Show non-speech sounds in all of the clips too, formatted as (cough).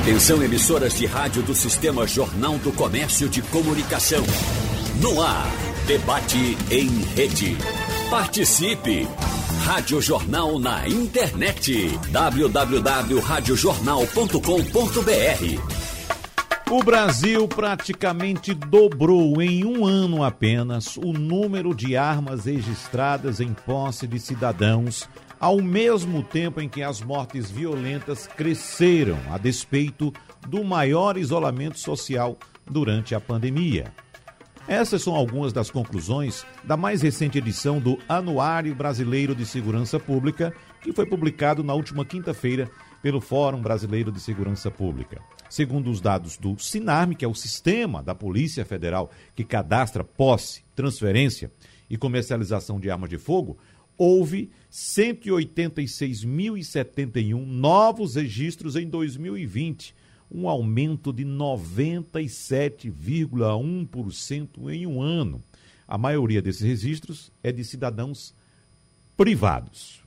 Atenção emissoras de rádio do Sistema Jornal do Comércio de Comunicação. No ar, debate em rede. Participe! Rádio Jornal na internet. www.radiojornal.com.br O Brasil praticamente dobrou em um ano apenas o número de armas registradas em posse de cidadãos ao mesmo tempo em que as mortes violentas cresceram a despeito do maior isolamento social durante a pandemia. Essas são algumas das conclusões da mais recente edição do Anuário Brasileiro de Segurança Pública, que foi publicado na última quinta-feira pelo Fórum Brasileiro de Segurança Pública. Segundo os dados do SINARM, que é o sistema da Polícia Federal que cadastra posse, transferência e comercialização de armas de fogo, houve 186.071 novos registros em 2020, um aumento de 97,1% em um ano. A maioria desses registros é de cidadãos privados.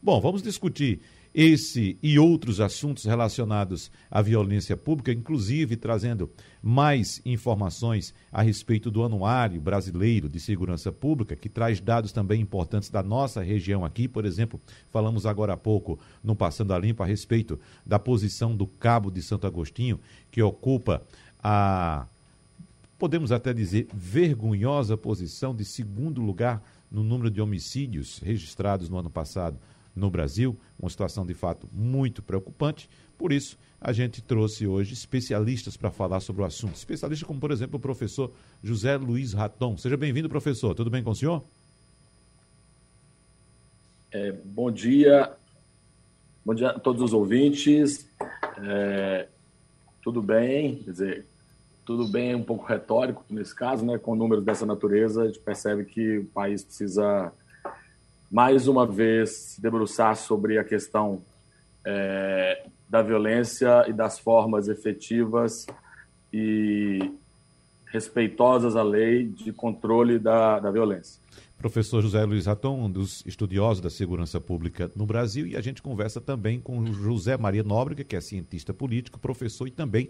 Bom, vamos discutir esse e outros assuntos relacionados à violência pública, inclusive trazendo mais informações a respeito do Anuário Brasileiro de Segurança Pública, que traz dados também importantes da nossa região aqui. Por exemplo, falamos agora há pouco, no Passando a Limpo, a respeito da posição do Cabo de Santo Agostinho, que ocupa a, podemos até dizer, vergonhosa posição de segundo lugar no número de homicídios registrados no ano passado no Brasil, uma situação de fato muito preocupante. Por isso, a gente trouxe hoje especialistas para falar sobre o assunto. Especialistas como, por exemplo, o professor José Luiz Raton. Seja bem-vindo, professor. Tudo bem com o senhor? É, bom dia. Bom dia a todos os ouvintes. É, tudo bem, quer dizer, tudo bem um pouco retórico nesse caso, né? Com números dessa natureza, a gente percebe que o país precisa mais uma vez se debruçar sobre a questão é, da violência e das formas efetivas e respeitosas à lei de controle da, da violência. Professor José Luiz Raton, um dos estudiosos da segurança pública no Brasil, e a gente conversa também com José Maria Nóbrega, que é cientista político, professor e também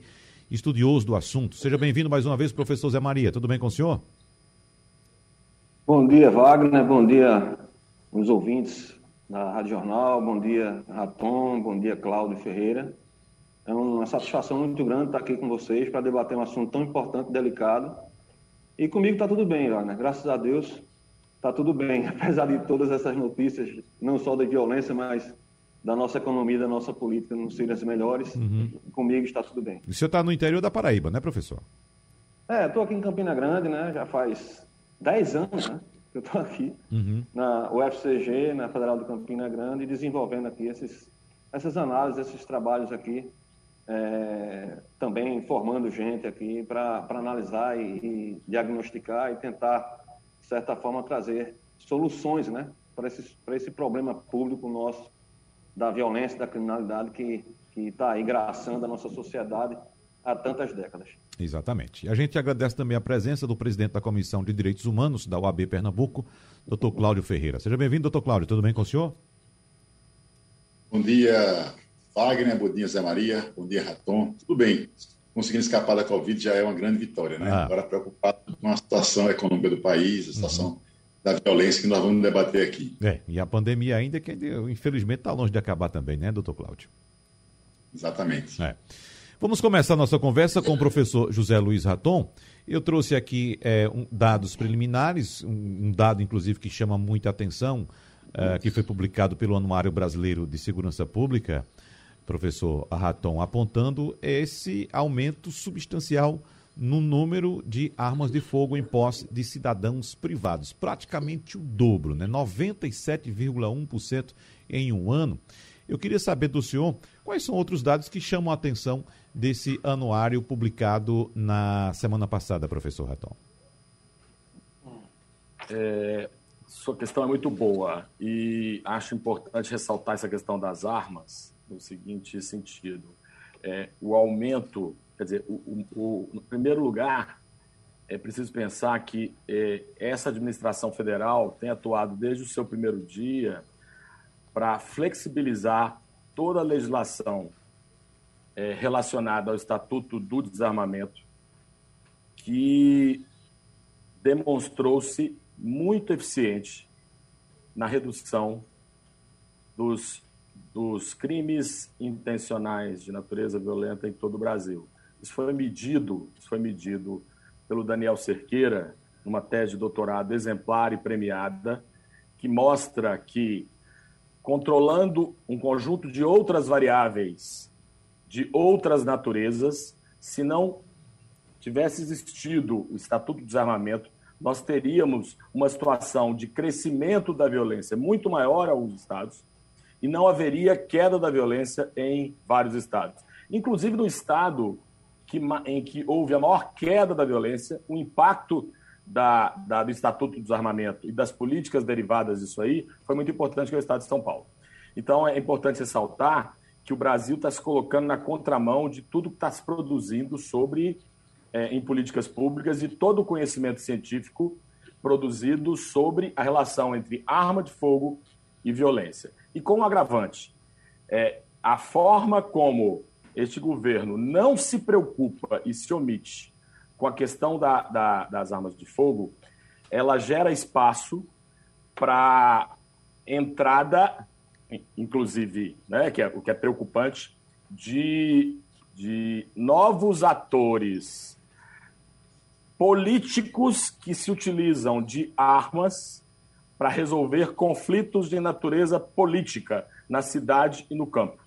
estudioso do assunto. Seja bem-vindo mais uma vez, professor Zé Maria. Tudo bem com o senhor? Bom dia, Wagner. Bom dia, os ouvintes da Rádio Jornal. Bom dia, Raton. Bom dia, Cláudio Ferreira. É uma satisfação muito grande estar aqui com vocês para debater um assunto tão importante e delicado. E comigo está tudo bem, Wagner. Graças a Deus está tudo bem, (laughs) apesar de todas essas notícias, não só da violência, mas da nossa economia, da nossa política não serem as melhores. Uhum. Comigo está tudo bem. E o senhor está no interior da Paraíba, né, professor? É, estou aqui em Campina Grande, né? Já faz 10 anos, né? Eu estou aqui uhum. na UFCG, na Federal do Campina Grande, desenvolvendo aqui esses, essas análises, esses trabalhos aqui, é, também formando gente aqui para analisar e, e, diagnosticar e tentar, de certa forma, trazer soluções né, para esse, esse problema público nosso da violência, da criminalidade que está engraçando a nossa sociedade há tantas décadas. Exatamente. A gente agradece também a presença do presidente da Comissão de Direitos Humanos da UAB Pernambuco, doutor Cláudio Ferreira. Seja bem-vindo, doutor Cláudio. Tudo bem com o senhor? Bom dia, Wagner. Bom dia, Zé Maria. Bom dia, Raton. Tudo bem. Conseguindo escapar da Covid já é uma grande vitória, né? Ah. Agora preocupado com a situação econômica do país, a situação uhum. da violência que nós vamos debater aqui. É, e a pandemia ainda, que infelizmente está longe de acabar também, né, doutor Cláudio? Exatamente. É. Vamos começar nossa conversa com o professor José Luiz Raton. Eu trouxe aqui é, um, dados preliminares, um, um, dado inclusive que chama muita atenção, é, que foi publicado pelo Anuário Brasileiro de Segurança Pública, professor Raton, apontando esse aumento substancial no número de armas de fogo em posse de cidadãos privados, praticamente o dobro, né? 97,1% em um ano. Eu queria saber do senhor quais são outros dados que chamam a atenção desse anuário publicado na semana passada, professor Raton? É, sua questão é muito boa e acho importante ressaltar essa questão das armas no seguinte sentido. É, o aumento, quer dizer, o, o, o, no primeiro lugar, é preciso pensar que é, essa administração federal tem atuado desde o seu primeiro dia para flexibilizar toda a legislação é, relacionada ao Estatuto do Desarmamento que demonstrou-se muito eficiente na redução dos, dos crimes intencionais de natureza violenta em todo o Brasil. Isso foi medido, isso foi medido pelo Daniel Cerqueira, numa tese de doutorado exemplar e premiada, que mostra que controlando um conjunto de outras variáveis de outras naturezas, se não tivesse existido o Estatuto do Desarmamento, nós teríamos uma situação de crescimento da violência muito maior aos estados e não haveria queda da violência em vários estados. Inclusive no estado que, em que houve a maior queda da violência, o impacto da, da, do Estatuto do Desarmamento e das políticas derivadas disso aí foi muito importante que é o estado de São Paulo. Então é importante ressaltar que o Brasil está se colocando na contramão de tudo que está se produzindo sobre é, em políticas públicas e todo o conhecimento científico produzido sobre a relação entre arma de fogo e violência. E com um agravante, é, a forma como este governo não se preocupa e se omite com a questão da, da, das armas de fogo, ela gera espaço para entrada, inclusive, né, que é, o que é preocupante, de, de novos atores políticos que se utilizam de armas para resolver conflitos de natureza política na cidade e no campo.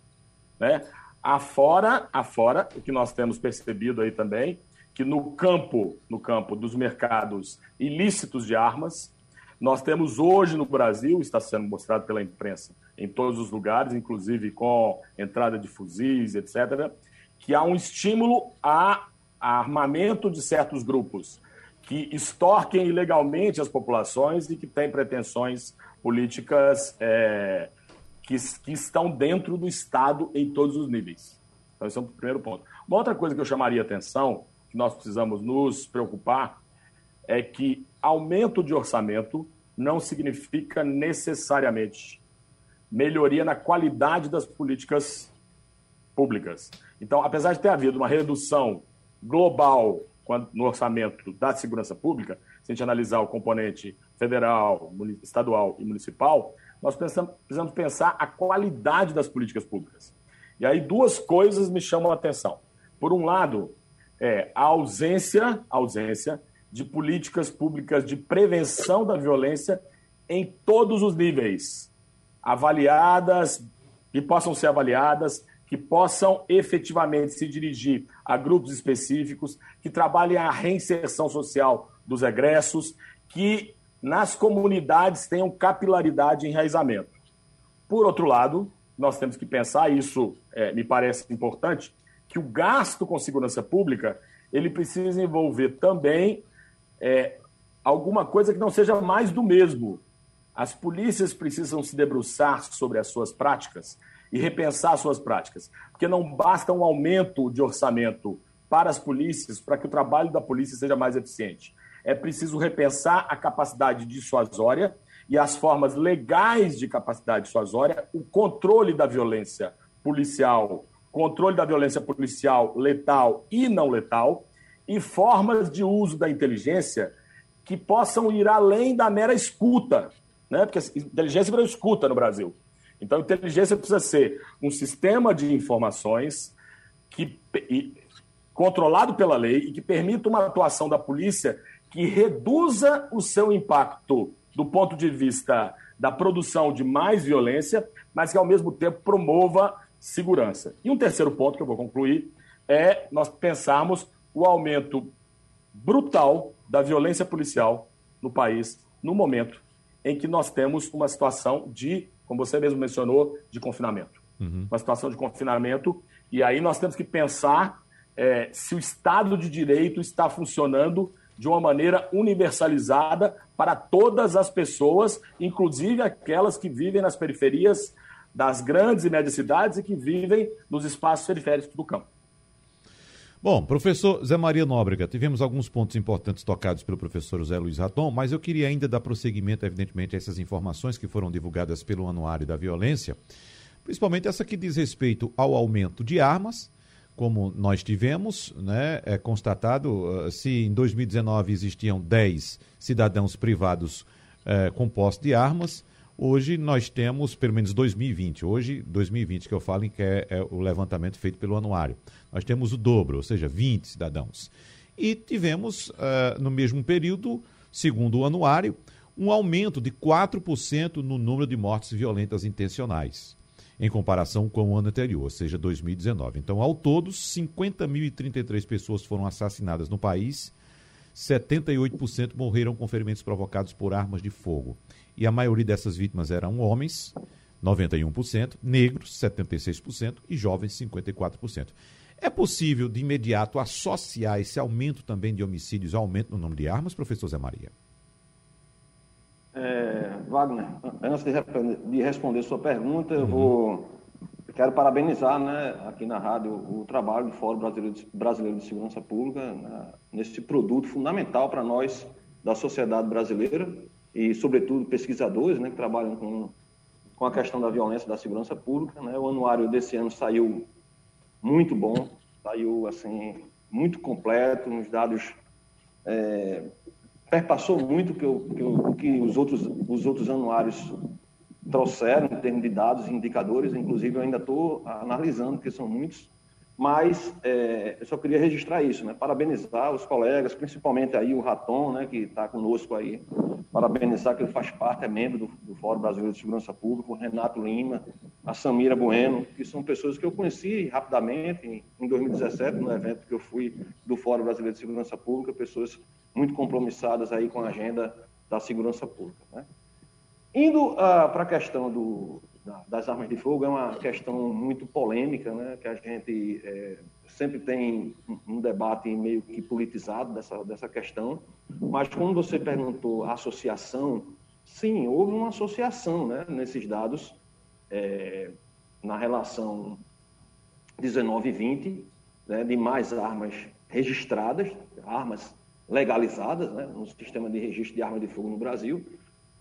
Né? Afora, afora, o que nós temos percebido aí também, que no campo, no campo dos mercados ilícitos de armas, nós temos hoje no Brasil, está sendo mostrado pela imprensa em todos os lugares, inclusive com entrada de fuzis, etc., que há um estímulo a armamento de certos grupos que extorquem ilegalmente as populações e que têm pretensões políticas é, que, que, estão dentro do Estado em todos os níveis. Então, esse é o primeiro ponto. Uma outra coisa que eu chamaria atenção, que nós precisamos nos preocupar, é que aumento de orçamento não significa necessariamente melhoria na qualidade das políticas públicas. Então, apesar de ter havido uma redução global no orçamento da segurança pública, se a gente analisar o componente federal, estadual e municipal, nós precisamos pensar a qualidade das políticas públicas. E aí duas coisas me chamam a atenção. Por um lado, é a ausência, ausência de políticas públicas de prevenção da violência em todos os níveis, avaliadas, que possam ser avaliadas, que possam efetivamente se dirigir a grupos específicos, que trabalhem a reinserção social dos egressos, que nas comunidades tenham capilaridade e enraizamento. Por outro lado, nós temos que pensar, isso é, me parece importante, que o gasto com segurança pública ele precisa envolver também é, alguma coisa que não seja mais do mesmo. As polícias precisam se debruçar sobre as suas práticas e repensar suas práticas. Porque não basta um aumento de orçamento para as polícias para que o trabalho da polícia seja mais eficiente. É preciso repensar a capacidade dissuasória e as formas legais de capacidade dissuasória, o controle da violência policial, controle da violência policial letal e não letal, e formas de uso da inteligência que possam ir além da mera escuta, né? Porque a inteligência virou escuta no Brasil. Então, inteligência precisa ser um sistema de informações que, e, controlado pela lei e que permita uma atuação da polícia que reduza o seu impacto do ponto de vista da produção de mais violência, mas que ao mesmo tempo promova segurança. E um terceiro ponto que eu vou concluir é nós pensarmos o aumento brutal da violência policial no país no momento em que nós temos uma situação de como você mesmo mencionou, de confinamento. Uhum. Uma situação de confinamento, e aí nós temos que pensar é, se o Estado de Direito está funcionando de uma maneira universalizada para todas as pessoas, inclusive aquelas que vivem nas periferias das grandes e médias cidades e que vivem nos espaços periféricos do campo. Bom, professor Zé Maria Nóbrega, tivemos alguns pontos importantes tocados pelo professor José Luiz Raton, mas eu queria ainda dar prosseguimento, evidentemente, a essas informações que foram divulgadas pelo Anuário da Violência, principalmente essa que diz respeito ao aumento de armas, como nós tivemos, né, é constatado, se em 2019 existiam 10 cidadãos privados é, com posse de armas, hoje nós temos, pelo menos 2020, hoje, 2020 que eu falo, que é, é o levantamento feito pelo anuário, nós temos o dobro, ou seja, 20 cidadãos. E tivemos, uh, no mesmo período, segundo o anuário, um aumento de 4% no número de mortes violentas intencionais, em comparação com o ano anterior, ou seja, 2019. Então, ao todo, 50.033 pessoas foram assassinadas no país, 78% morreram com ferimentos provocados por armas de fogo. E a maioria dessas vítimas eram homens, 91%, negros, 76% e jovens, 54%. É possível, de imediato, associar esse aumento também de homicídios ao aumento no número de armas, professor Zé Maria? É, Wagner, antes de, de responder sua pergunta, uhum. eu vou quero parabenizar né, aqui na rádio o trabalho do Fórum Brasileiro de, Brasileiro de Segurança Pública né, nesse produto fundamental para nós da sociedade brasileira e, sobretudo, pesquisadores né, que trabalham com, com a questão da violência da segurança pública. Né. O anuário desse ano saiu muito bom, saiu assim muito completo, nos dados é, perpassou muito o que, que, que os, outros, os outros anuários trouxeram em termos de dados e indicadores, inclusive eu ainda estou analisando, porque são muitos, mas é, eu só queria registrar isso, né? Parabenizar os colegas, principalmente aí o Raton, né, que está conosco aí, parabenizar que ele faz parte, é membro do, do Fórum Brasileiro de Segurança Pública, o Renato Lima, a Samira Bueno, que são pessoas que eu conheci rapidamente em, em 2017, no evento que eu fui do Fórum Brasileiro de Segurança Pública, pessoas muito compromissadas aí com a agenda da segurança pública, né? Indo uh, para a questão do, das armas de fogo é uma questão muito polêmica, né? que a gente é, sempre tem um debate meio que politizado dessa, dessa questão, mas quando você perguntou a associação, sim, houve uma associação né, nesses dados é, na relação 19 e 20, né, de mais armas registradas, armas legalizadas né, no sistema de registro de armas de fogo no Brasil,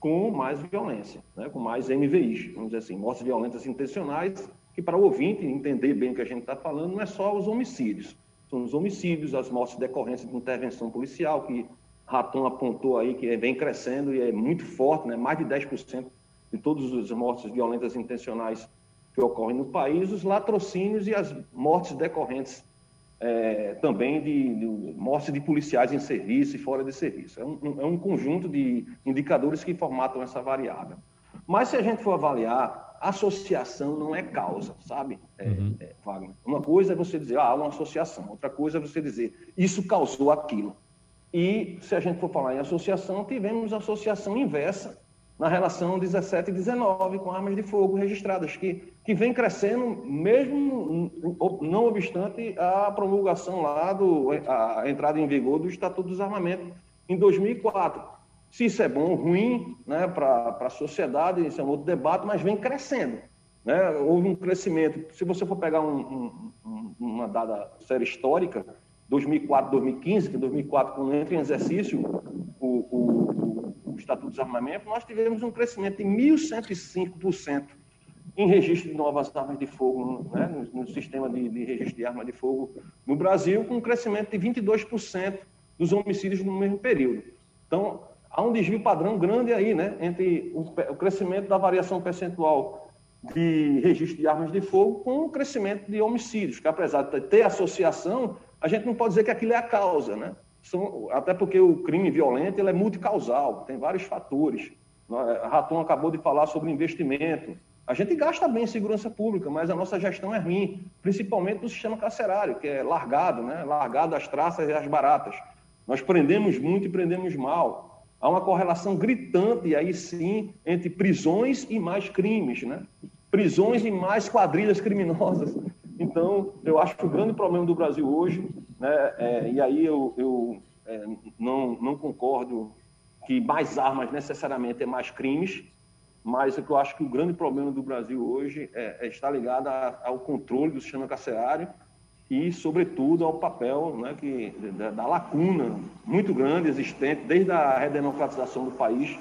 com mais violência, né, com mais MVIs, vamos dizer assim, mortes violentas intencionais, que para o ouvinte entender bem o que a gente está falando, não é só os homicídios, são os homicídios, as mortes decorrentes de intervenção policial, que Raton apontou aí que vem crescendo e é muito forte, né, mais de 10% de todas as mortes violentas intencionais que ocorrem no país, os latrocínios e as mortes decorrentes é, também de, de morte de policiais em serviço e fora de serviço. É um, é um conjunto de indicadores que formatam essa variável. Mas se a gente for avaliar, associação não é causa, sabe, é, uhum. é, Wagner? Uma coisa é você dizer, ah, há uma associação. Outra coisa é você dizer, isso causou aquilo. E se a gente for falar em associação, tivemos associação inversa na relação 17 e 19 com armas de fogo registradas, que, que vem crescendo mesmo não obstante a promulgação lá, do, a entrada em vigor do Estatuto dos Armamentos em 2004. Se isso é bom ou ruim né, para a sociedade, isso é um outro debate, mas vem crescendo. Né? Houve um crescimento. Se você for pegar um, um, uma dada série histórica, 2004, 2015, que 2004, quando entra em exercício o, o, o Estatuto dos Armamentos, nós tivemos um crescimento de 1.105% em registro de novas armas de fogo, né, no, no, sistema de, de, registro de armas de fogo no Brasil, com um crescimento de 22% dos homicídios no mesmo período. Então, há um desvio padrão grande aí, né, entre o, o crescimento da variação percentual de registro de armas de fogo com o crescimento de homicídios, que apesar de ter associação, a gente não pode dizer que aquilo é a causa, né? São, até porque o crime violento ele é multicausal, tem vários fatores. Raton acabou de falar sobre investimento. A gente gasta bem em segurança pública, mas a nossa gestão é ruim, principalmente no sistema carcerário, que é largado, né? largado as traças e as baratas. Nós prendemos muito e prendemos mal. Há uma correlação gritante, aí sim, entre prisões e mais crimes. Né? Prisões e mais quadrilhas criminosas. Então, eu acho que o grande problema do Brasil hoje, né, é, e aí eu, eu é, não, não concordo que mais armas necessariamente é mais crimes, mas eu acho que o grande problema do Brasil hoje é, é está ligado a, ao controle do sistema carcerário e, sobretudo, ao papel né, que, da, da, lacuna muito grande existente desde a redemocratização do país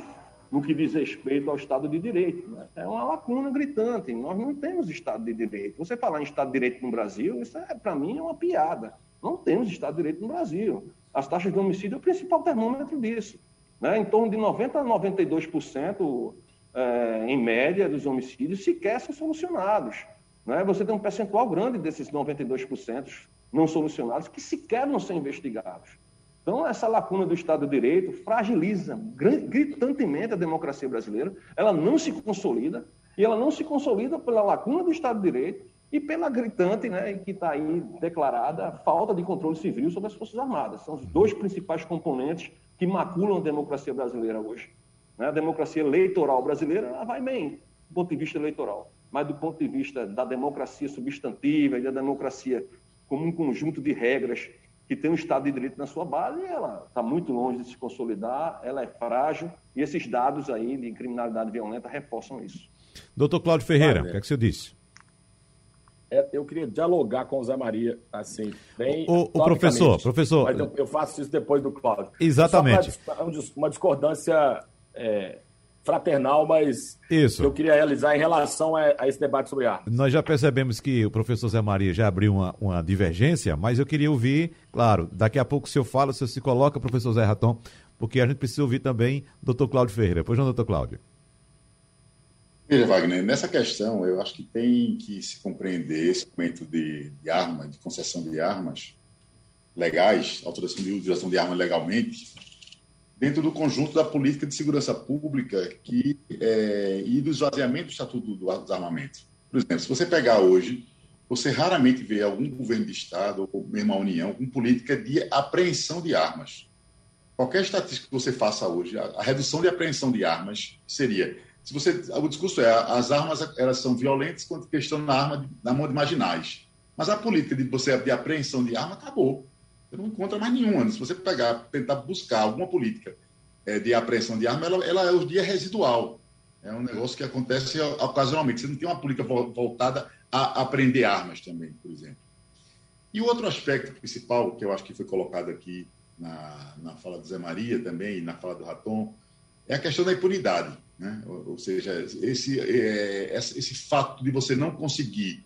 no que diz respeito ao Estado de Direito. Né? É uma lacuna gritante. Nós não temos Estado de Direito. Você falar em Estado de Direito no Brasil, isso é, para mim é uma piada. Não temos Estado de Direito no Brasil. As taxas de homicídio é o principal termômetro disso. Né? Em torno de 90% a 92%, é, em média, dos homicídios sequer são solucionados. Né? Você tem um percentual grande desses 92% não solucionados que sequer não são investigados. Então, essa lacuna do Estado de Direito fragiliza gritantemente a democracia brasileira, ela não se consolida, e ela não se consolida pela lacuna do Estado de Direito e pela gritante, né, que está aí declarada, falta de controle civil sobre as Forças Armadas. São os dois principais componentes que maculam a democracia brasileira hoje. Né? A democracia eleitoral brasileira ela vai bem do ponto de vista eleitoral, mas do ponto de vista da democracia substantiva e da democracia como um conjunto de regras que tem um Estado de Direito na sua base, ela está muito longe de se consolidar, ela é frágil, e esses dados aí de criminalidade violenta reforçam isso. Doutor Cláudio Ferreira, o que, é que você disse? É, eu queria dialogar com o Zé Maria, assim, bem. O, o professor, professor. Mas eu, eu, faço isso depois do Cláudio. Exatamente. uma discordância é, fraternal, mas Isso. eu queria realizar em relação a, a, esse debate sobre armas. Nós já percebemos que o professor Zé Maria já abriu uma, uma divergência, mas eu queria ouvir, claro, daqui a pouco o senhor fala, o senhor se coloca, professor Zé Raton, porque a gente precisa ouvir também o doutor Cláudio Ferreira. Pois não, doutor Cláudio? Veja, Wagner, nessa questão, eu acho que tem que se compreender esse momento de, de arma, de concessão de armas legais, autorização de utilização de armas legalmente, dentro do conjunto da política de segurança pública que, é, e do esvaziamento do Estatuto dos Armamentos. Por exemplo, se você pegar hoje, você raramente vê algum governo de Estado ou mesmo a União com política de apreensão de armas. Qualquer estatística que você faça hoje, a, a redução de apreensão de armas seria se você o discurso é as armas elas são violentas quando questão na arma na mão de marginais mas a política de você de apreensão de arma acabou você não encontra mais nenhuma. Se você pegar, tentar buscar alguma política é, de apreensão de arma, ela, ela é hoje dia residual. É um negócio que acontece ocasionalmente. Você não tem uma política voltada a apreender armas também, por exemplo. E o outro aspecto principal, que eu acho que foi colocado aqui na, na fala do Zé Maria também, na fala do Raton, é a questão da impunidade. Né? Ou, ou seja, esse, é, esse fato de você não conseguir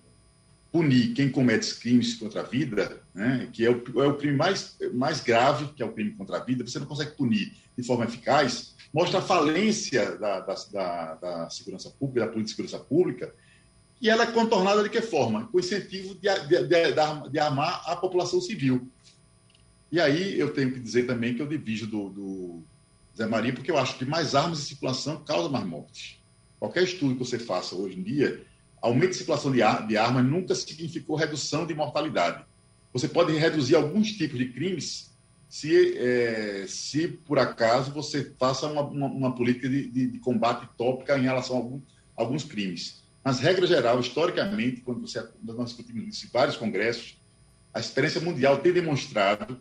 punir quem comete crimes contra a vida, né, que é o, é o crime mais, mais grave, que é o crime contra a vida, você não consegue punir de forma eficaz, mostra a falência da, da, da, da segurança pública, da política de segurança pública, e ela é contornada de que forma? Com incentivo de, de, de, de, armar a população civil. E aí eu tenho que dizer também que eu divido do, do Zé Maria, porque eu acho que mais armas em circulação causam mais mortes. Qualquer estudo que você faça hoje em dia aumento de circulação de, ar, de armas nunca significou redução de mortalidade. Você pode reduzir alguns tipos de crimes se, é, se por acaso, você faça uma, uma, uma política de, de, de, combate tópica em relação a algum, alguns crimes. Mas, regra geral, historicamente, quando você, nós discutimos isso em vários congressos, a experiência mundial tem demonstrado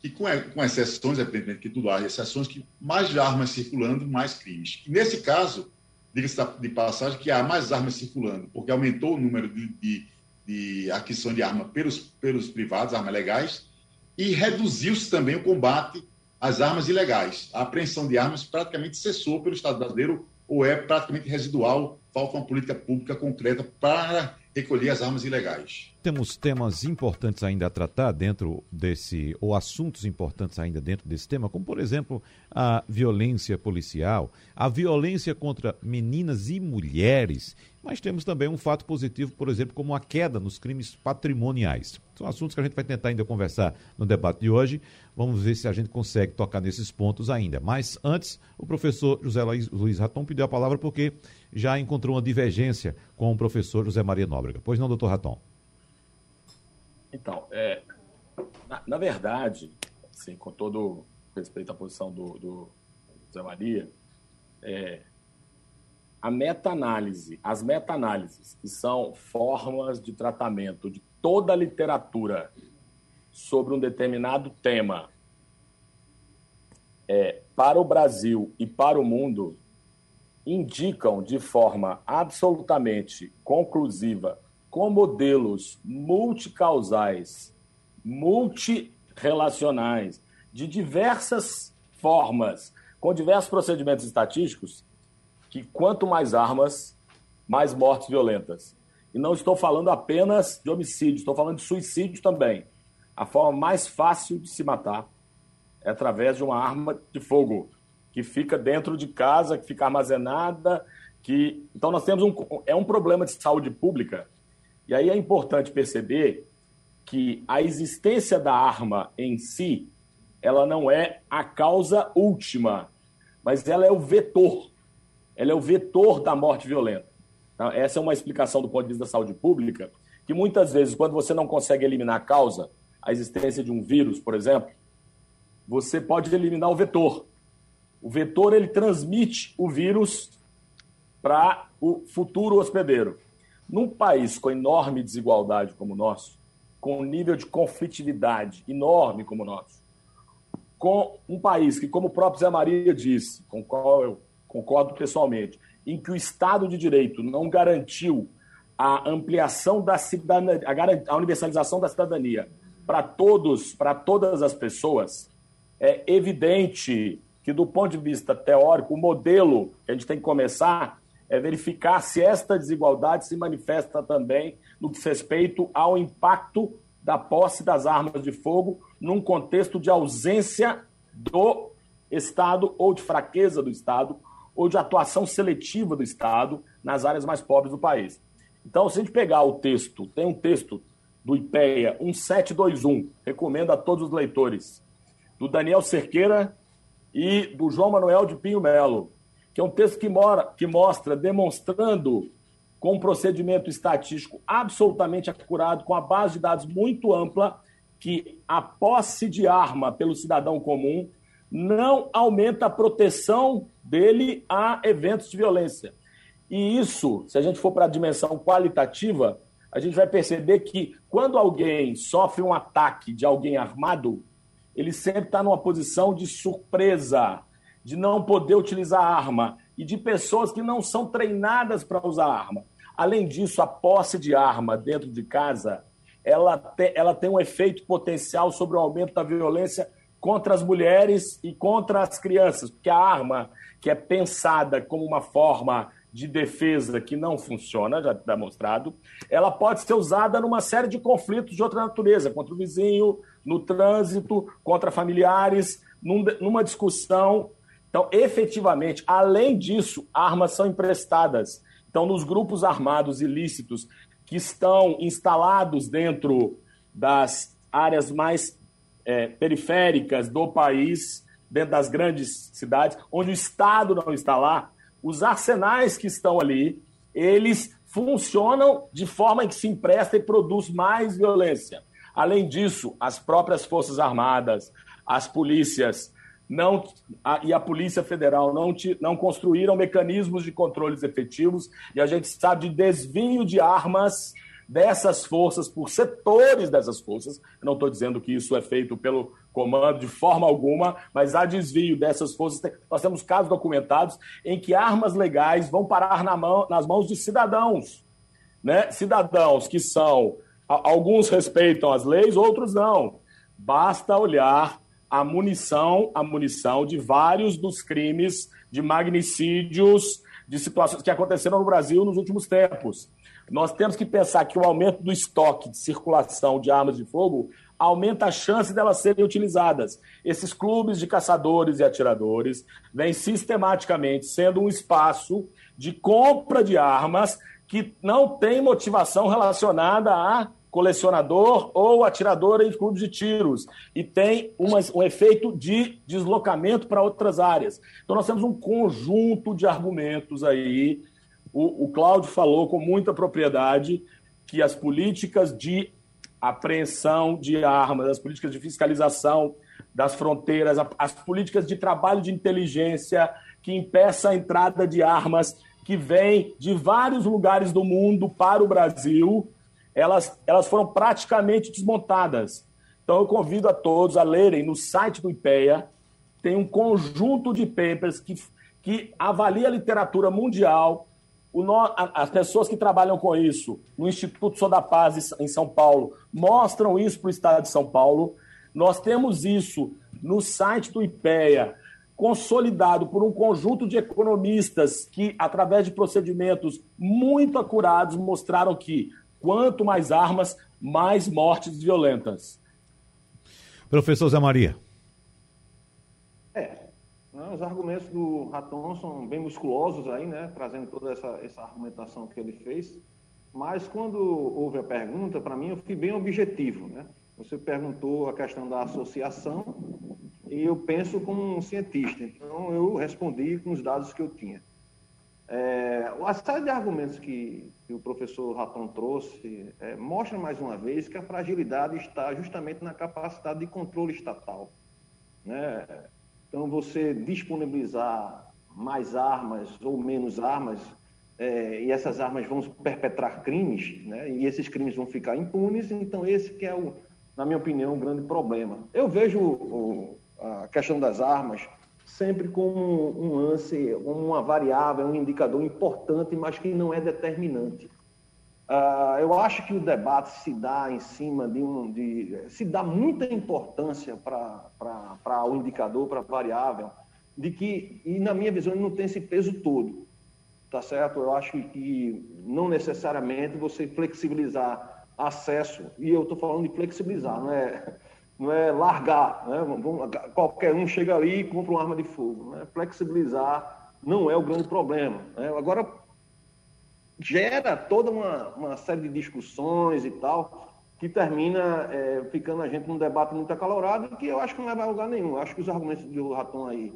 que, com, com exceções, evidentemente que tudo há exceções, que mais armas circulando, mais crimes. E, nesse caso, diga-se de passagem, que há mais armas circulando, porque aumentou o número de, de, de aquisição de armas pelos, pelos privados, armas legais, e reduziu-se também o combate às armas ilegais. A apreensão de armas praticamente cessou pelo Estado brasileiro ou é praticamente residual, falta uma política pública concreta para recolher as armas ilegais. Temos temas importantes ainda a tratar dentro desse, ou assuntos importantes ainda dentro desse tema, como por exemplo a violência policial, a violência contra meninas e mulheres, mas temos também um fato positivo, por exemplo, como a queda nos crimes patrimoniais. São assuntos que a gente vai tentar ainda conversar no debate de hoje. Vamos ver se a gente consegue tocar nesses pontos ainda. Mas antes, o professor José Luiz Raton pediu a palavra porque já encontrou uma divergência com o professor José Maria Nóbrega. Pois não, doutor Raton? Então, é, na, na, verdade, assim, com todo respeito à posição do, do José Maria, é, a meta-análise, as meta-análises, que são formas de tratamento de toda a literatura sobre um determinado tema, é, para o Brasil e para o mundo, indicam de forma absolutamente conclusiva, com modelos multicausais, multirelacionais, de diversas formas, com diversos procedimentos estatísticos que quanto mais armas, mais mortes violentas. E não estou falando apenas de homicídio, estou falando de suicídio também. A forma mais fácil de se matar é através de uma arma de fogo que fica dentro de casa, que fica armazenada, que então nós temos um é um problema de saúde pública. E aí é importante perceber que a existência da arma em si, ela não é a causa última, mas ela é o vetor. Ela é o vetor da morte violenta. Então, essa é uma explicação do ponto de vista da saúde pública, que muitas vezes, quando você não consegue eliminar a causa, a existência de um vírus, por exemplo, você pode eliminar o vetor. O vetor ele transmite o vírus para o futuro hospedeiro. Num país com enorme desigualdade como o nosso, com um nível de conflitividade enorme como o nosso, com um país que, como o próprio Zé Maria disse, com o qual eu concordo pessoalmente, em que o Estado de Direito não garantiu a ampliação da cidadania, a universalização da cidadania para todos, para todas as pessoas, é evidente que, do ponto de vista teórico, o modelo que a gente tem que começar é verificar se esta desigualdade se manifesta também no que diz respeito ao impacto da posse das armas de fogo num contexto de ausência do Estado ou de fraqueza do Estado ou de atuação seletiva do Estado nas áreas mais pobres do país. Então, se a gente pegar o texto, tem um texto do IPEA 1721, recomendo a todos os leitores, do Daniel Cerqueira e do João Manuel de Pinho Melo, que é um texto que, mora, que mostra, demonstrando com um procedimento estatístico absolutamente acurado, com a base de dados muito ampla, que a posse de arma pelo cidadão comum não aumenta a proteção dele a eventos de violência. E isso, se a gente for para a dimensão qualitativa, a gente vai perceber que quando alguém sofre um ataque de alguém armado, ele sempre está numa posição de surpresa, de não poder utilizar arma e de pessoas que não são treinadas para usar arma. Além disso, a posse de arma dentro de casa, ela, te, ela tem um efeito potencial sobre o aumento da violência contra as mulheres e contra as crianças, porque a arma que é pensada como uma forma de defesa que não funciona, já está mostrado, ela pode ser usada numa série de conflitos de outra natureza, contra o vizinho, no trânsito, contra familiares, num, numa discussão então, efetivamente, além disso, armas são emprestadas. Então, nos grupos armados ilícitos que estão instalados dentro das áreas mais é, periféricas do país, dentro das grandes cidades, onde o Estado não está lá, os arsenais que estão ali, eles funcionam de forma que se empresta e produz mais violência. Além disso, as próprias Forças Armadas, as polícias, não, a, e a Polícia Federal não, te, não construíram mecanismos de controles efetivos, e a gente sabe de desvio de armas dessas forças, por setores dessas forças. Eu não estou dizendo que isso é feito pelo comando de forma alguma, mas há desvio dessas forças. Nós temos casos documentados em que armas legais vão parar na mão, nas mãos de cidadãos. Né? Cidadãos que são. Alguns respeitam as leis, outros não. Basta olhar a munição, a munição de vários dos crimes de magnicídios, de situações que aconteceram no Brasil nos últimos tempos. Nós temos que pensar que o aumento do estoque de circulação de armas de fogo aumenta a chance delas serem utilizadas. Esses clubes de caçadores e atiradores vêm sistematicamente sendo um espaço de compra de armas que não tem motivação relacionada a colecionador ou atirador em clubes de tiros e tem uma, um efeito de deslocamento para outras áreas. Então, nós temos um conjunto de argumentos aí. O, o Cláudio falou com muita propriedade que as políticas de apreensão de armas, as políticas de fiscalização das fronteiras, as políticas de trabalho de inteligência que impeça a entrada de armas que vêm de vários lugares do mundo para o Brasil elas, elas foram praticamente desmontadas. Então eu convido a todos a lerem no site do IPEA, tem um conjunto de papers que, que avalia a literatura mundial, no, as pessoas que trabalham com isso no Instituto Sou da Paz em São Paulo mostram isso para o Estado de São Paulo. Nós temos isso no site do IPEA, consolidado por um conjunto de economistas que, através de procedimentos muito acurados, mostraram que quanto mais armas, mais mortes violentas. Professor Zé Maria. É, né, os argumentos do Raton são bem musculosos aí, né, trazendo toda essa, essa argumentação que ele fez. Mas quando houve a pergunta, para mim eu fui bem objetivo, né? Você perguntou a questão da associação e eu penso como um cientista, então eu respondi com os dados que eu tinha. É, a série de argumentos que, que o professor Raton trouxe é, mostra mais uma vez que a fragilidade está justamente na capacidade de controle estatal. Né? Então, você disponibilizar mais armas ou menos armas, é, e essas armas vão perpetrar crimes, né? e esses crimes vão ficar impunes, então esse que é o, na minha opinião, um grande problema. Eu vejo o, a questão das armas sempre como um lance, uma variável, um indicador importante, mas que não é determinante. Uh, eu acho que o debate se dá em cima de um. De, se dá muita importância para o indicador, para a variável, de que, e na minha visão, ele não tem esse peso todo. Tá certo? Eu acho que não necessariamente você flexibilizar acesso, e eu estou falando de flexibilizar, não é, não é largar, né? qualquer um chega ali e compra uma arma de fogo. Né? Flexibilizar não é o grande problema. Né? Agora, gera toda uma, uma série de discussões e tal, que termina é, ficando a gente num debate muito acalorado, que eu acho que não leva a lugar nenhum. Eu acho que os argumentos do Raton aí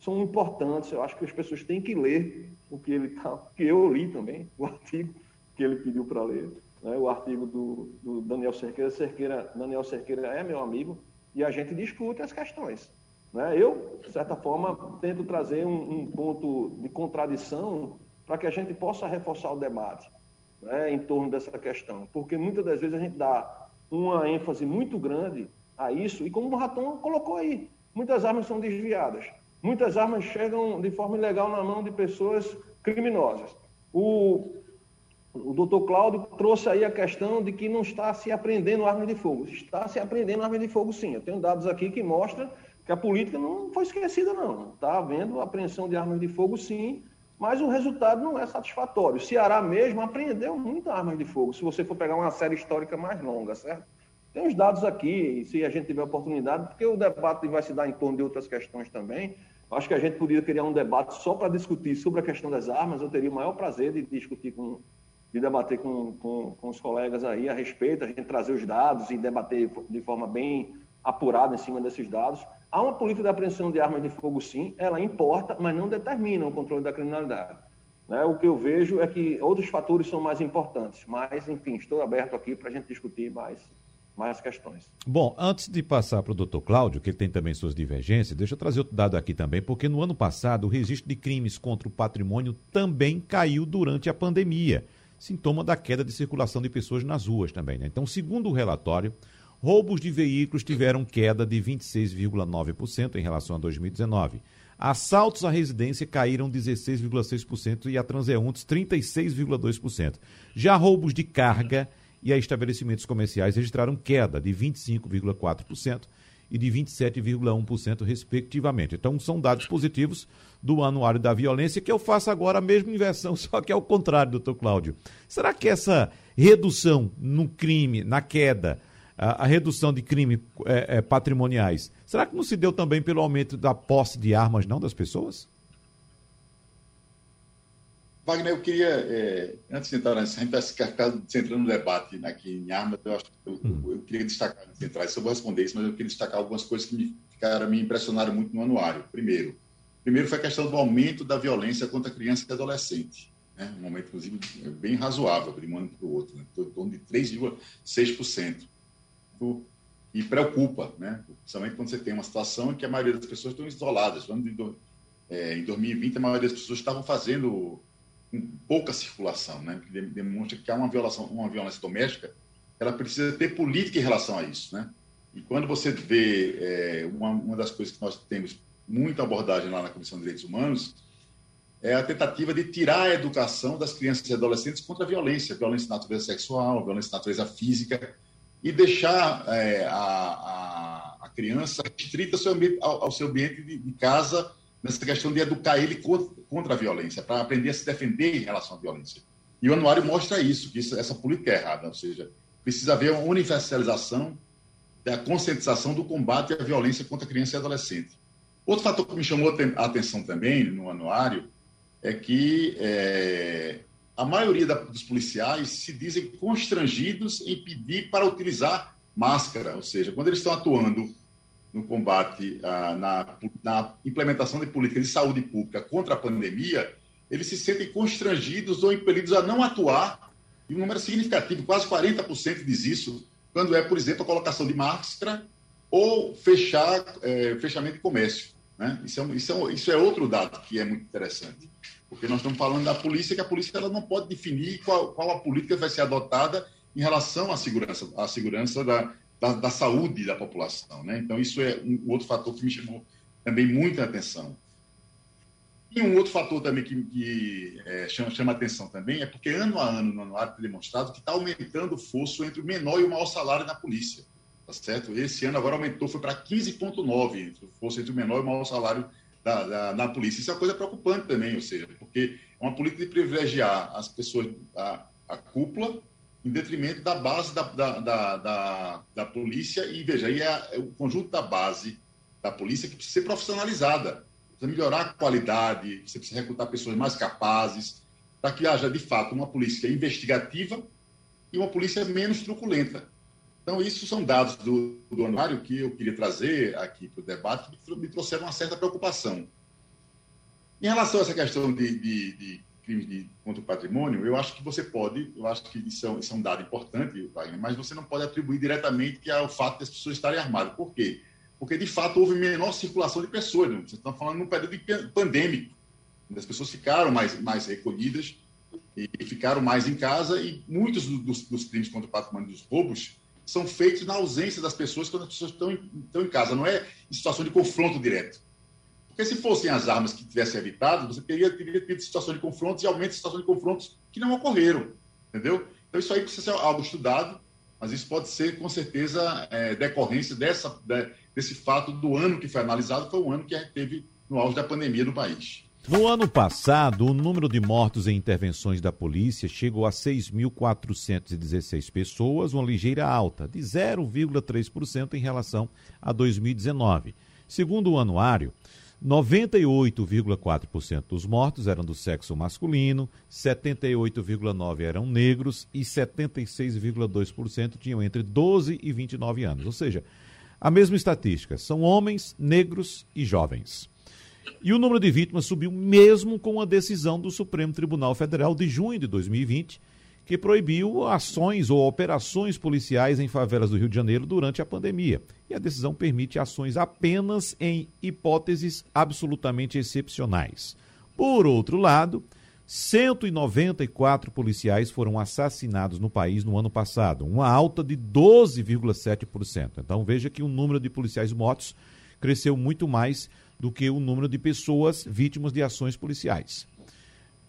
são importantes, eu acho que as pessoas têm que ler o que ele tá, que eu li também, o artigo que ele pediu para ler né, o artigo do, do, Daniel Cerqueira. Cerqueira. Daniel Cerqueira é meu amigo e a gente discute as questões. Né? Eu, de certa forma, tento trazer um, um ponto de contradição para que a gente possa reforçar o debate né, em torno dessa questão. Porque muitas das vezes a gente dá uma ênfase muito grande a isso, e como o Raton colocou aí, muitas armas são desviadas. Muitas armas chegam de forma ilegal na mão de pessoas criminosas. O, o doutor Cláudio trouxe aí a questão de que não está se aprendendo armas de fogo. Está se aprendendo armas de fogo, sim. Eu tenho dados aqui que mostram que a política não foi esquecida, não. Está havendo apreensão de armas de fogo, sim, mas o resultado não é satisfatório. O Ceará mesmo apreendeu muitas armas de fogo, se você for pegar uma série histórica mais longa, certo? Tem os dados aqui, se a gente tiver oportunidade, porque o debate vai se dar em torno de outras questões também. Acho que a gente poderia criar um debate só para discutir sobre a questão das armas. Eu teria o maior prazer de discutir com de debater com, com, com, os colegas aí a respeito, a gente trazer os dados e debater de forma bem apurada em cima desses dados. Há uma política de apreensão de armas de fogo, sim, ela importa, mas não determina o controle da criminalidade. Né? O que eu vejo é que outros fatores são mais importantes, mas, enfim, estou aberto aqui para a gente discutir mais, mais questões. Bom, antes de passar para o doutor Cláudio, que tem também suas divergências, deixa eu trazer outro dado aqui também, porque no ano passado o registro de crimes contra o patrimônio também caiu durante a pandemia sintoma da queda de circulação de pessoas nas ruas também. Né? Então, segundo o relatório, roubos de veículos tiveram queda de 26,9% em relação a 2019. Assaltos à residência caíram 16,6% e a transeuntes 36,2%. Já roubos de carga e a estabelecimentos comerciais registraram queda de 25,4% e de 27,1%, respectivamente. Então, são dados positivos do Anuário da Violência, que eu faço agora a mesma inversão, (laughs) só que é o contrário, doutor Cláudio. Será que essa redução no crime, na queda, a, a redução de crimes é, é, patrimoniais, será que não se deu também pelo aumento da posse de armas, não, das pessoas? Wagner, eu queria, é, antes de entrar nessa, a gente está centrando no debate aqui em armas, eu, acho, eu, hum. eu queria destacar, entrar, eu vou responder isso, mas eu queria destacar algumas coisas que me, ficaram, me impressionaram muito no anuário. Primeiro, primeiro foi a questão do aumento da violência contra criança e adolescente. Né? Um aumento, inclusive, bem razoável de um ano para o outro, né? em torno de 3,6%. E preocupa, né? principalmente quando você tem uma situação em que a maioria das pessoas estão isoladas. É, em 2020, a maioria das pessoas estavam fazendo com pouca circulação, né? que demonstra que há uma violação, uma violência doméstica, ela precisa ter política em relação a isso, né? E quando você vê é, uma, uma das coisas que nós temos muita abordagem lá na Comissão de Direitos Humanos é a tentativa de tirar a educação das crianças e adolescentes contra a violência, violência de natureza sexual, violência de natureza física, e deixar é, a, a, a, criança restrita ao seu ambiente, ao, ao seu ambiente de, de casa nessa questão de educar ele contra a violência, para aprender a se defender em relação à violência. E o anuário mostra isso, que isso, essa política é errada, ou seja, precisa haver uma universalização da conscientização do combate à violência contra criança e adolescente. Outro fator que me chamou a atenção também no anuário é que é, a maioria da, dos policiais se dizem constrangidos em pedir para utilizar máscara, ou seja, quando eles estão atuando no combate, ah, na, na implementação de políticas de saúde pública contra a pandemia, eles se sentem constrangidos ou impelidos a não atuar, e um número significativo, quase 40% diz isso, quando é, por exemplo, a colocação de máscara ou fechar é, fechamento de comércio. Né? Isso, é, isso, é, isso é outro dado que é muito interessante, porque nós estamos falando da polícia, que a polícia ela não pode definir qual, qual a política vai ser adotada em relação à segurança, à segurança da, da, da saúde da população. Né? Então, isso é um outro fator que me chamou também muita atenção. E um outro fator também que, que é, chama, chama atenção também é porque ano a ano no anuário demonstrado que está aumentando o fosso entre o menor e o maior salário na polícia. Tá certo? Esse ano agora aumentou, foi para 15,9 o fosso entre o menor e o maior salário da, da, na polícia. Isso é uma coisa preocupante também, ou seja, porque é uma política de privilegiar as pessoas, a, a cúpula, em detrimento da base da, da, da, da, da polícia. E veja, aí é, é o conjunto da base da polícia que precisa ser profissionalizada precisa melhorar a qualidade, você precisa recrutar pessoas mais capazes, para que haja, de fato, uma polícia investigativa e uma polícia menos truculenta. Então, isso são dados do, do anuário que eu queria trazer aqui para o debate, que me trouxeram uma certa preocupação. Em relação a essa questão de, de, de crimes de, contra o patrimônio, eu acho que você pode, eu acho que isso é, isso é um dado importante, mas você não pode atribuir diretamente que é fato das pessoas estarem armadas. Por quê? porque de fato houve menor circulação de pessoas. Né? Você está falando num período pandêmico, as pessoas ficaram mais, mais recolhidas e ficaram mais em casa, e muitos dos, dos crimes contra o patrimônio dos roubos são feitos na ausência das pessoas quando as pessoas estão estão em casa, não é em situação de confronto direto. Porque se fossem as armas que tivessem evitado, você teria, teria tido situação de confrontos e aumento de situação de confrontos que não ocorreram, entendeu? Então isso aí precisa ser algo estudado, mas isso pode ser, com certeza, é, decorrência dessa, de, desse fato do ano que foi analisado, foi o ano que a gente teve no auge da pandemia no país. No ano passado, o número de mortos em intervenções da polícia chegou a 6.416 pessoas, uma ligeira alta, de 0,3% em relação a 2019. Segundo o anuário, 98,4% dos mortos eram do sexo masculino, 78,9% eram negros e 76,2% tinham entre 12 e 29 anos. Ou seja, a mesma estatística, são homens, negros e jovens. E o número de vítimas subiu mesmo com a decisão do Supremo Tribunal Federal de junho de 2020, que proibiu ações ou operações policiais em favelas do Rio de Janeiro durante a pandemia. E a decisão permite ações apenas em hipóteses absolutamente excepcionais. Por outro lado, 194 policiais foram assassinados no país no ano passado, uma alta de 12,7%. Então veja que o número de policiais mortos cresceu muito mais do que o número de pessoas vítimas de ações policiais.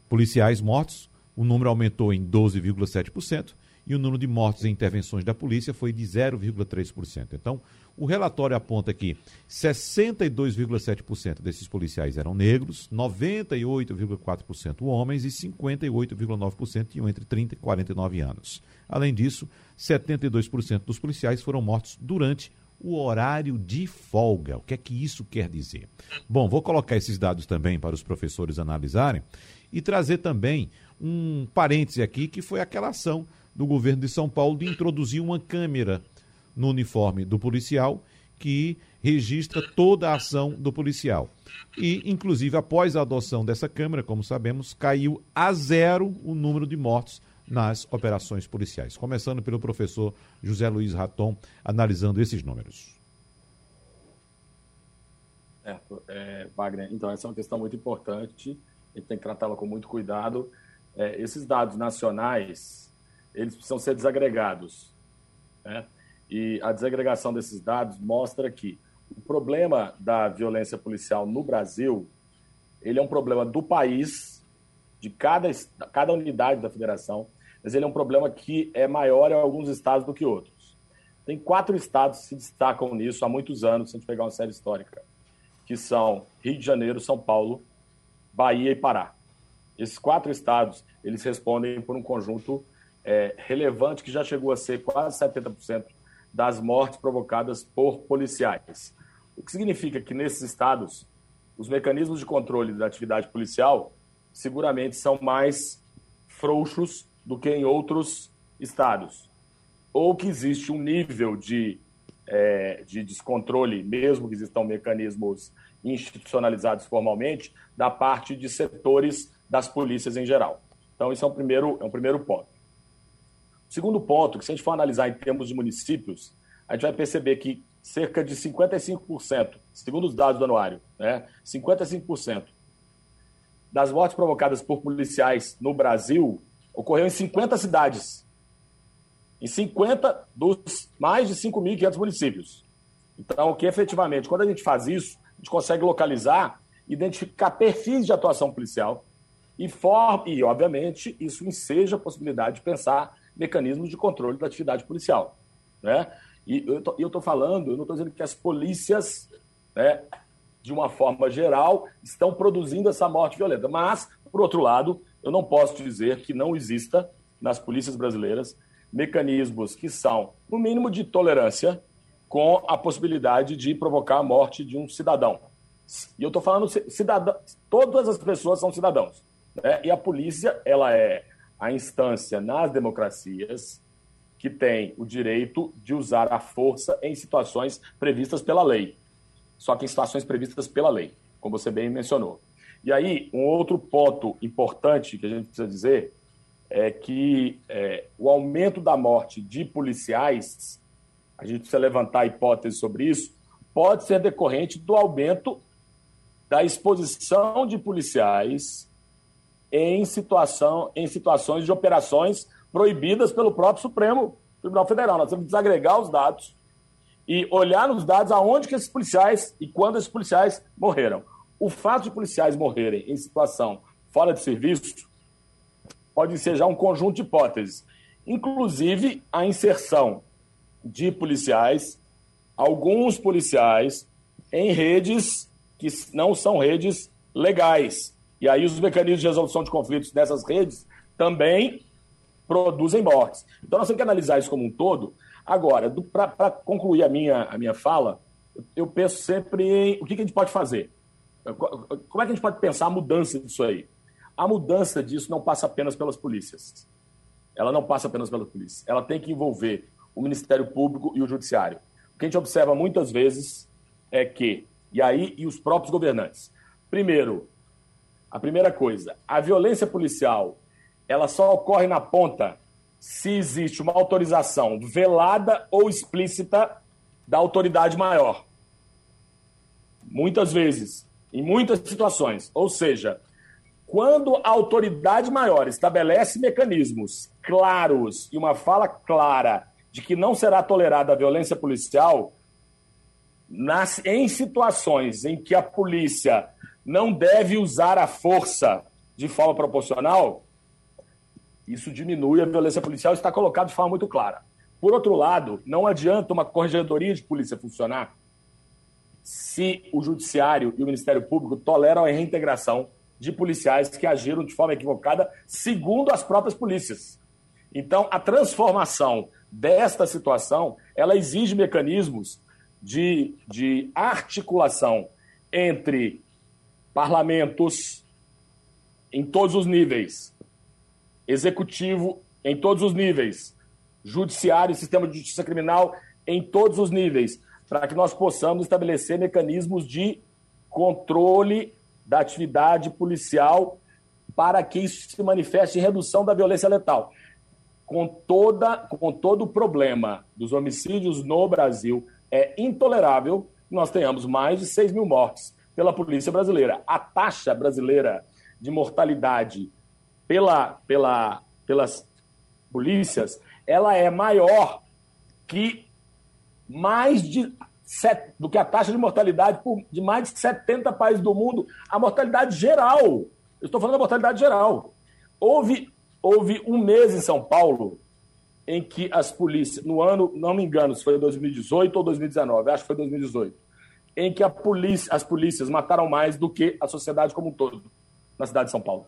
Policiais mortos, o número aumentou em 12,7% e o número de mortos em intervenções da polícia foi de 0,3%. Então, o relatório aponta que 62,7% desses policiais eram negros, 98,4% homens e 58,9% tinham entre 30 e 49 anos. Além disso, 72% dos policiais foram mortos durante o horário de folga. O que é que isso quer dizer? Bom, vou colocar esses dados também para os professores analisarem e trazer também um parêntese aqui, que foi aquela ação do governo de São Paulo de introduzir uma câmera no uniforme do policial que registra toda a ação do policial. E, inclusive, após a adoção dessa câmera, como sabemos, caiu a zero o número de mortos nas operações policiais. Começando pelo professor José Luiz Raton, analisando esses números. É, é, Wagner, então essa é uma questão muito importante, a gente tem que tratá-la com muito cuidado. É, esses dados nacionais, eles precisam ser desagregados. Né? E a desagregação desses dados mostra que o problema da violência policial no Brasil, ele é um problema do país, de cada, cada unidade da federação, mas ele é um problema que é maior em alguns estados do que outros. Tem quatro estados que se destacam nisso há muitos anos, se a gente pegar uma série histórica. que são Rio de Janeiro, São Paulo, Bahia e Pará. Esses quatro estados, eles respondem por um conjunto é, relevante que já chegou a ser quase 70% das mortes provocadas por policiais. O que significa que nesses estados, os mecanismos de controle da atividade policial seguramente são mais frouxos do que em outros estados. Ou que existe um nível de, é, de descontrole, mesmo que existam mecanismos institucionalizados formalmente, da parte de setores das polícias em geral. Então, isso é um primeiro, é um primeiro ponto. Segundo ponto, que se a gente for analisar em termos de municípios, a gente vai perceber que cerca de 55%, segundo os dados do anuário, né, 55% das mortes provocadas por policiais no Brasil ocorreu em 50 cidades. Em 50 dos mais de 5.500 municípios. Então, que efetivamente, quando a gente faz isso, a gente consegue localizar, identificar perfis de atuação policial e, for, e obviamente, isso enseja a possibilidade de pensar mecanismos de controle da atividade policial. Né? E eu estou falando, eu não estou dizendo que as polícias, né, de uma forma geral, estão produzindo essa morte violenta. Mas, por outro lado, eu não posso dizer que não exista nas polícias brasileiras mecanismos que são, no mínimo, de tolerância com a possibilidade de provocar a morte de um cidadão. E eu estou falando cidadão, todas as pessoas são cidadãos. Né? E a polícia, ela é a instância nas democracias que tem o direito de usar a força em situações previstas pela lei. Só que em situações previstas pela lei, como você bem mencionou. E aí, um outro ponto importante que a gente precisa dizer é que é, o aumento da morte de policiais, a gente precisa levantar hipóteses sobre isso, pode ser decorrente do aumento da exposição de policiais em, situação, em situações de operações proibidas pelo próprio Supremo Tribunal Federal. Nós temos que desagregar os dados e olhar nos dados aonde que esses policiais e quando esses policiais morreram. O fato de policiais morrerem em situação fora de serviço pode ser já um conjunto de hipóteses, inclusive a inserção de policiais, alguns policiais, em redes que não são redes legais. E aí os mecanismos de resolução de conflitos nessas redes também produzem mortes. Então nós temos que analisar isso como um todo. Agora, para concluir a minha, a minha fala, eu penso sempre em o que, que a gente pode fazer. Como é que a gente pode pensar a mudança disso aí? A mudança disso não passa apenas pelas polícias. Ela não passa apenas pelas polícias. Ela tem que envolver o Ministério Público e o Judiciário. O que a gente observa muitas vezes é que, e aí, e os próprios governantes. Primeiro, a primeira coisa, a violência policial ela só ocorre na ponta se existe uma autorização velada ou explícita da autoridade maior. Muitas vezes, em muitas situações. Ou seja, quando a autoridade maior estabelece mecanismos claros e uma fala clara de que não será tolerada a violência policial, nas, em situações em que a polícia não deve usar a força de forma proporcional, isso diminui a violência policial, está colocado de forma muito clara. Por outro lado, não adianta uma corregedoria de polícia funcionar se o Judiciário e o Ministério Público toleram a reintegração de policiais que agiram de forma equivocada, segundo as próprias polícias. Então, a transformação desta situação, ela exige mecanismos de, de articulação entre parlamentos em todos os níveis, executivo em todos os níveis, judiciário e sistema de justiça criminal em todos os níveis, para que nós possamos estabelecer mecanismos de controle da atividade policial para que isso se manifeste em redução da violência letal. Com, toda, com todo o problema dos homicídios no Brasil, é intolerável que nós tenhamos mais de 6 mil mortes pela polícia brasileira. A taxa brasileira de mortalidade pela, pela, pelas polícias, ela é maior que mais de do que a taxa de mortalidade de mais de 70 países do mundo, a mortalidade geral. Eu estou falando da mortalidade geral. Houve, houve um mês em São Paulo em que as polícias, no ano, não me engano se foi 2018 ou 2019, acho que foi 2018, em que polícia, as polícias mataram mais do que a sociedade como um todo na cidade de São Paulo.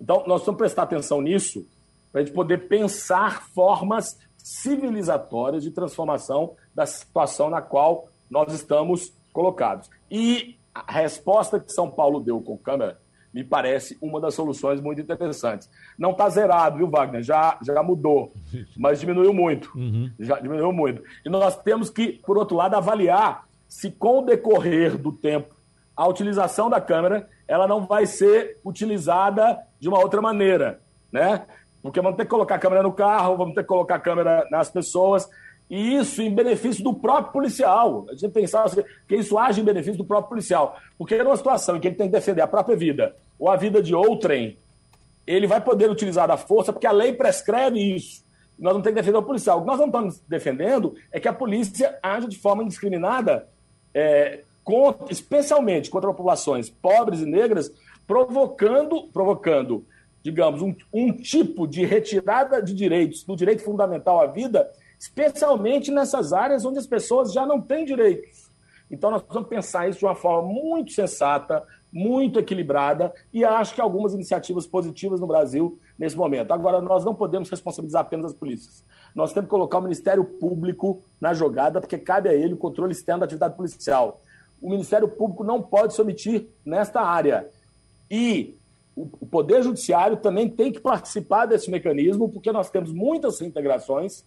Então, nós que prestar atenção nisso para a gente poder pensar formas civilizatórias de transformação da situação na qual nós estamos colocados. E a resposta que São Paulo deu com câmera me parece uma das soluções muito interessantes. Não está zerado, viu, Wagner? Já, já mudou, (laughs) mas diminuiu muito. Uhum. Já diminuiu muito. E nós temos que, por outro lado, avaliar se com o decorrer do tempo a utilização da câmera ela não vai ser utilizada de uma outra maneira, né? Porque vamos ter que colocar a câmera no carro, vamos ter que colocar a câmera nas pessoas, e isso em benefício do próprio policial. A gente pensar assim, que isso age em benefício do próprio policial. Porque numa situação em que ele tem que defender a própria vida ou a vida de outrem, ele vai poder utilizar a força, porque a lei prescreve isso. Nós não temos que defender o policial. O que nós não estamos defendendo é que a polícia age de forma indiscriminada, é, contra, especialmente contra populações pobres e negras, provocando, provocando digamos, um, um tipo de retirada de direitos, do direito fundamental à vida, especialmente nessas áreas onde as pessoas já não têm direitos. Então, nós precisamos pensar isso de uma forma muito sensata, muito equilibrada, e acho que algumas iniciativas positivas no Brasil nesse momento. Agora, nós não podemos responsabilizar apenas as polícias. Nós temos que colocar o Ministério Público na jogada, porque cabe a ele o controle externo da atividade policial. O Ministério Público não pode se omitir nesta área. E o Poder Judiciário também tem que participar desse mecanismo, porque nós temos muitas integrações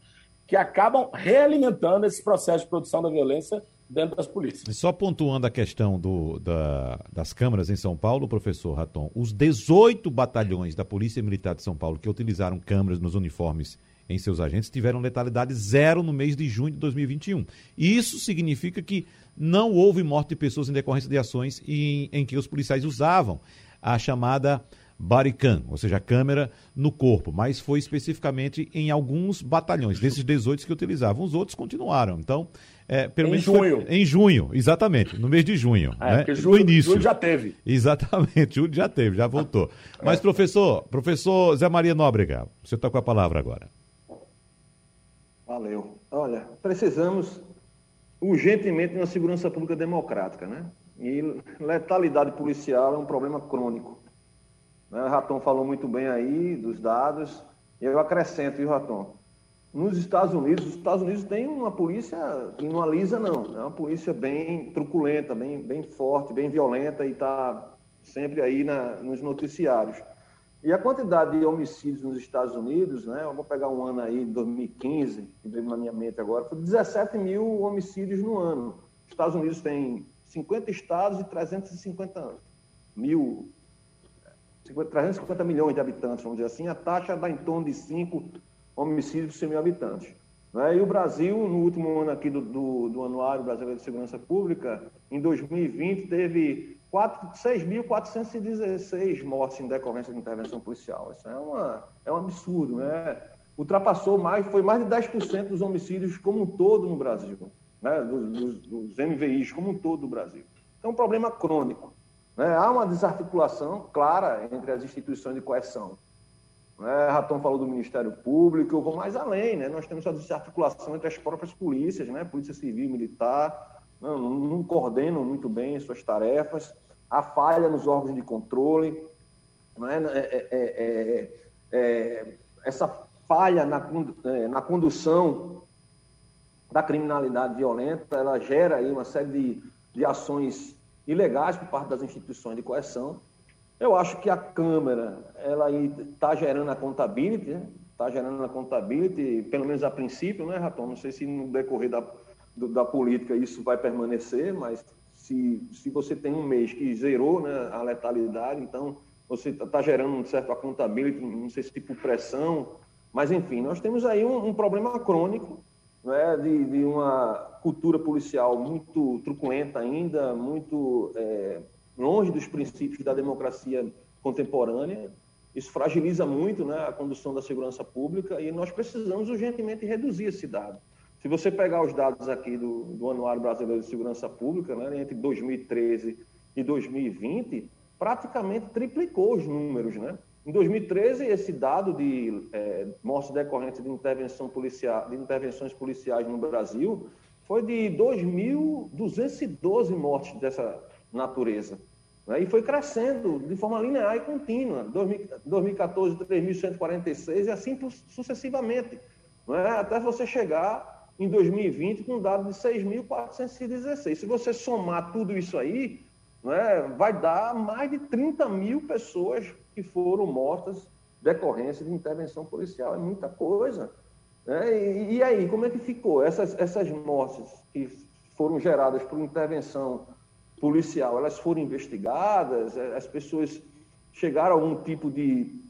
que acabam realimentando esse processo de produção da violência dentro das polícias. Só pontuando a questão do, da, das câmaras em São Paulo, professor Raton, os 18 batalhões da Polícia Militar de São Paulo que utilizaram câmeras nos uniformes em seus agentes tiveram letalidade zero no mês de junho de 2021. E isso significa que não houve morte de pessoas em decorrência de ações em, em que os policiais usavam a chamada bodycam, ou seja, a câmera no corpo, mas foi especificamente em alguns batalhões, desses 18 que utilizavam. Os outros continuaram. Então, é, pelo em menos junho. Foi, em junho, exatamente, no mês de junho. É, né? julho, no início. Julho já teve. Exatamente, julho já teve, já voltou. Mas, professor, professor Zé Maria Nóbrega, você está com a palavra agora. Valeu. Olha, precisamos urgentemente de uma segurança pública democrática, né? E letalidade policial é um problema crônico. Né? O Raton falou muito bem aí dos dados. Eu acrescento, viu, Raton? Nos Estados Unidos, os Estados Unidos têm uma polícia que não alisa, não. É uma polícia bem truculenta, bem, bem forte, bem violenta e está sempre aí na, nos noticiários. E a quantidade de homicídios nos Estados Unidos, né, eu vou pegar um ano aí, 2015, que veio na minha mente agora, foi 17 mil homicídios no ano. Os Estados Unidos têm 50 estados e 350 mil, 350 milhões de habitantes, vamos dizer assim, a taxa dá em torno de 5 homicídios por 100 mil habitantes. Né? E o Brasil, no último ano aqui do, do, do Anuário Brasileiro de Segurança Pública, em 2020, teve 6.416 mortes em decorrência de intervenção policial. Isso é, uma, é um absurdo, né? Ultrapassou mais, foi mais de 10% dos homicídios como um todo no Brasil né, dos, dos, MVIs como um todo do Brasil. Então, é um problema crônico. Né? Há uma desarticulação clara entre as instituições de coerção. Né? Raton falou do Ministério Público, eu vou mais além. Né? Nós temos a desarticulação entre as próprias polícias, né? Polícia Civil Militar, não, não coordenam muito bem suas tarefas, há falha nos órgãos de controle. Né? É, é, é, é, essa falha na, é, na condução da criminalidade violenta, ela gera aí uma série de, de ações ilegais por parte das instituições de coerção. Eu acho que a Câmara, ela está gerando a contabilidade, está né? gerando a contabilidade, pelo menos a princípio, né, Raton? Não sei se no decorrer da, do, da política isso vai permanecer, mas se, se você tem um mês que zerou né, a letalidade, então você está tá gerando um certo contabilidade, não sei se tipo pressão, mas enfim, nós temos aí um, um problema crônico né, de, de, uma cultura policial muito truculenta ainda, muito é, longe dos princípios da democracia contemporânea. Isso fragiliza muito né, a condução da segurança pública e nós precisamos urgentemente reduzir esse dado. Se você pegar os dados aqui do, do Anuário Brasileiro de Segurança Pública, né, entre 2013 e 2020, praticamente triplicou os números, né? Em 2013, esse dado de é, mortes decorrentes de, intervenção policial, de intervenções policiais no Brasil foi de 2.212 mortes dessa natureza. Né? E foi crescendo de forma linear e contínua. 2014, 3.146 e assim sucessivamente. Né? Até você chegar em 2020 com um dado de 6.416. Se você somar tudo isso aí, né, vai dar mais de 30 mil pessoas que foram mortas decorrência de intervenção policial. É muita coisa. Né? E, e, aí, como é que ficou? Essas, essas mortes que foram geradas por intervenção policial, elas foram investigadas? É, as pessoas chegaram a algum tipo de,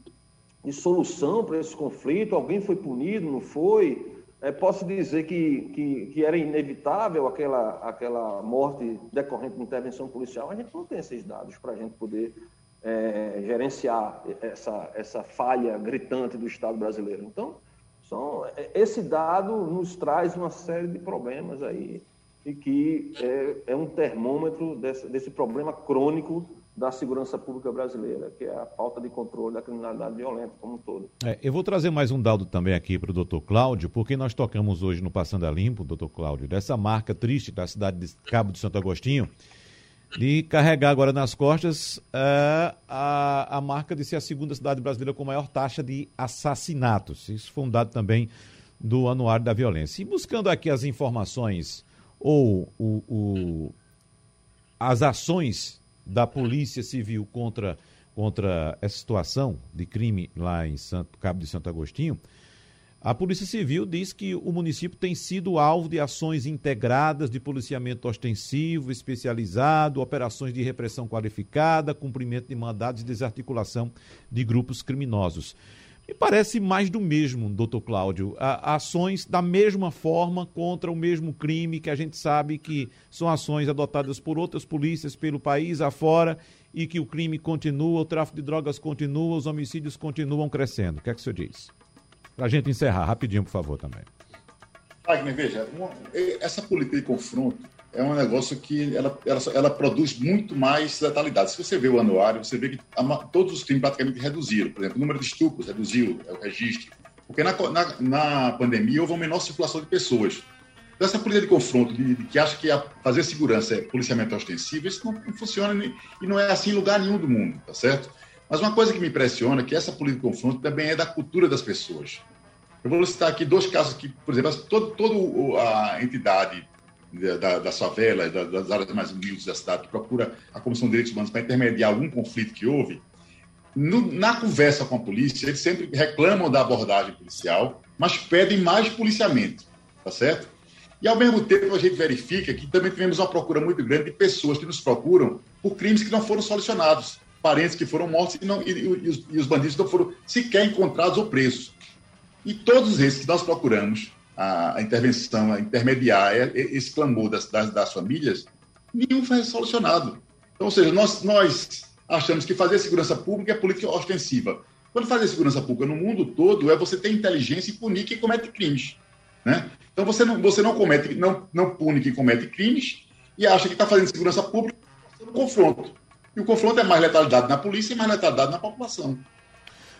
de solução para esse conflito? Alguém foi punido, não foi? É, posso dizer que, que, que, era inevitável aquela, aquela morte decorrente de intervenção policial? A gente não tem esses dados para a gente poder é, gerenciar essa, essa falha gritante do Estado brasileiro. Então, são, é, esse dado nos traz uma série de problemas aí e que é, é um termômetro desse, desse problema crônico da segurança pública brasileira, que é a falta de controle da criminalidade violenta como um todo. É, eu vou trazer mais um dado também aqui para o doutor Cláudio, porque nós tocamos hoje no Passando a Limpo, doutor Cláudio, dessa marca triste da cidade de Cabo de Santo Agostinho, de carregar agora nas costas uh, a, a marca de ser a segunda cidade brasileira com maior taxa de assassinatos. Isso foi um dado também do Anuário da Violência. E buscando aqui as informações ou o, o, as ações da Polícia Civil contra, contra essa situação de crime lá em Santo, Cabo de Santo Agostinho, a Polícia Civil diz que o município tem sido alvo de ações integradas de policiamento ostensivo, especializado, operações de repressão qualificada, cumprimento de mandados e desarticulação de grupos criminosos. Me parece mais do mesmo, doutor Cláudio. ações da mesma forma contra o mesmo crime que a gente sabe que são ações adotadas por outras polícias pelo país afora e que o crime continua, o tráfico de drogas continua, os homicídios continuam crescendo. O que é que o senhor diz? Para a gente encerrar, rapidinho, por favor, também. Wagner, veja, uma, essa política de confronto é um negócio que ela, ela, ela, produz muito mais letalidade. Se você vê o anuário, você vê que todos os crimes praticamente reduziram. Por exemplo, o número de estupros reduziu, é o registro. Porque na, na, na pandemia houve uma menor circulação de pessoas. Então, essa política de confronto, de, de que acha que fazer segurança é policiamento ostensivo, isso não, não funciona e não é assim em lugar nenhum do mundo, tá certo? Mas uma coisa que me impressiona é que essa política de confronto também é da cultura das pessoas. Eu vou citar aqui dois casos que, por exemplo, toda todo a entidade da, das favelas, das áreas mais humildes da cidade, que procura a Comissão de Direitos Humanos para intermediar algum conflito que houve, no, na conversa com a polícia, eles sempre reclamam da abordagem policial, mas pedem mais policiamento, tá certo? E, ao mesmo tempo, a gente verifica que também tivemos uma procura muito grande de pessoas que nos procuram por crimes que não foram solucionados parentes que foram mortos e, não, e, e, os, e, os, bandidos não foram sequer encontrados ou presos. E todos esses que nós procuramos, a, intervenção a intermediária, esse clamor das, das, das, famílias, nenhum foi solucionado. Então, ou seja, nós, nós achamos que fazer segurança pública é política ostensiva. Quando fazer segurança pública no mundo todo é você ter inteligência e punir quem comete crimes. Né? Então você não, você não comete, não, não pune quem comete crimes e acha que está fazendo segurança pública no confronto. E o confronto é mais letalidade na polícia e mais letalidade na população.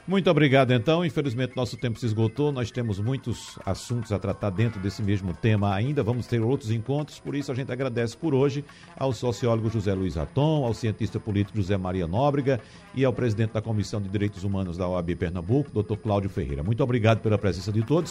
Muito obrigado, então. Infelizmente, nosso tempo se esgotou. Nós temos muitos assuntos a tratar dentro desse mesmo tema ainda. Vamos ter outros encontros. Por isso, a gente agradece por hoje ao sociólogo José Luiz Atom, ao cientista político José Maria Nóbrega e ao presidente da Comissão de Direitos Humanos da OAB Pernambuco, doutor Cláudio Ferreira. Muito obrigado pela presença de todos.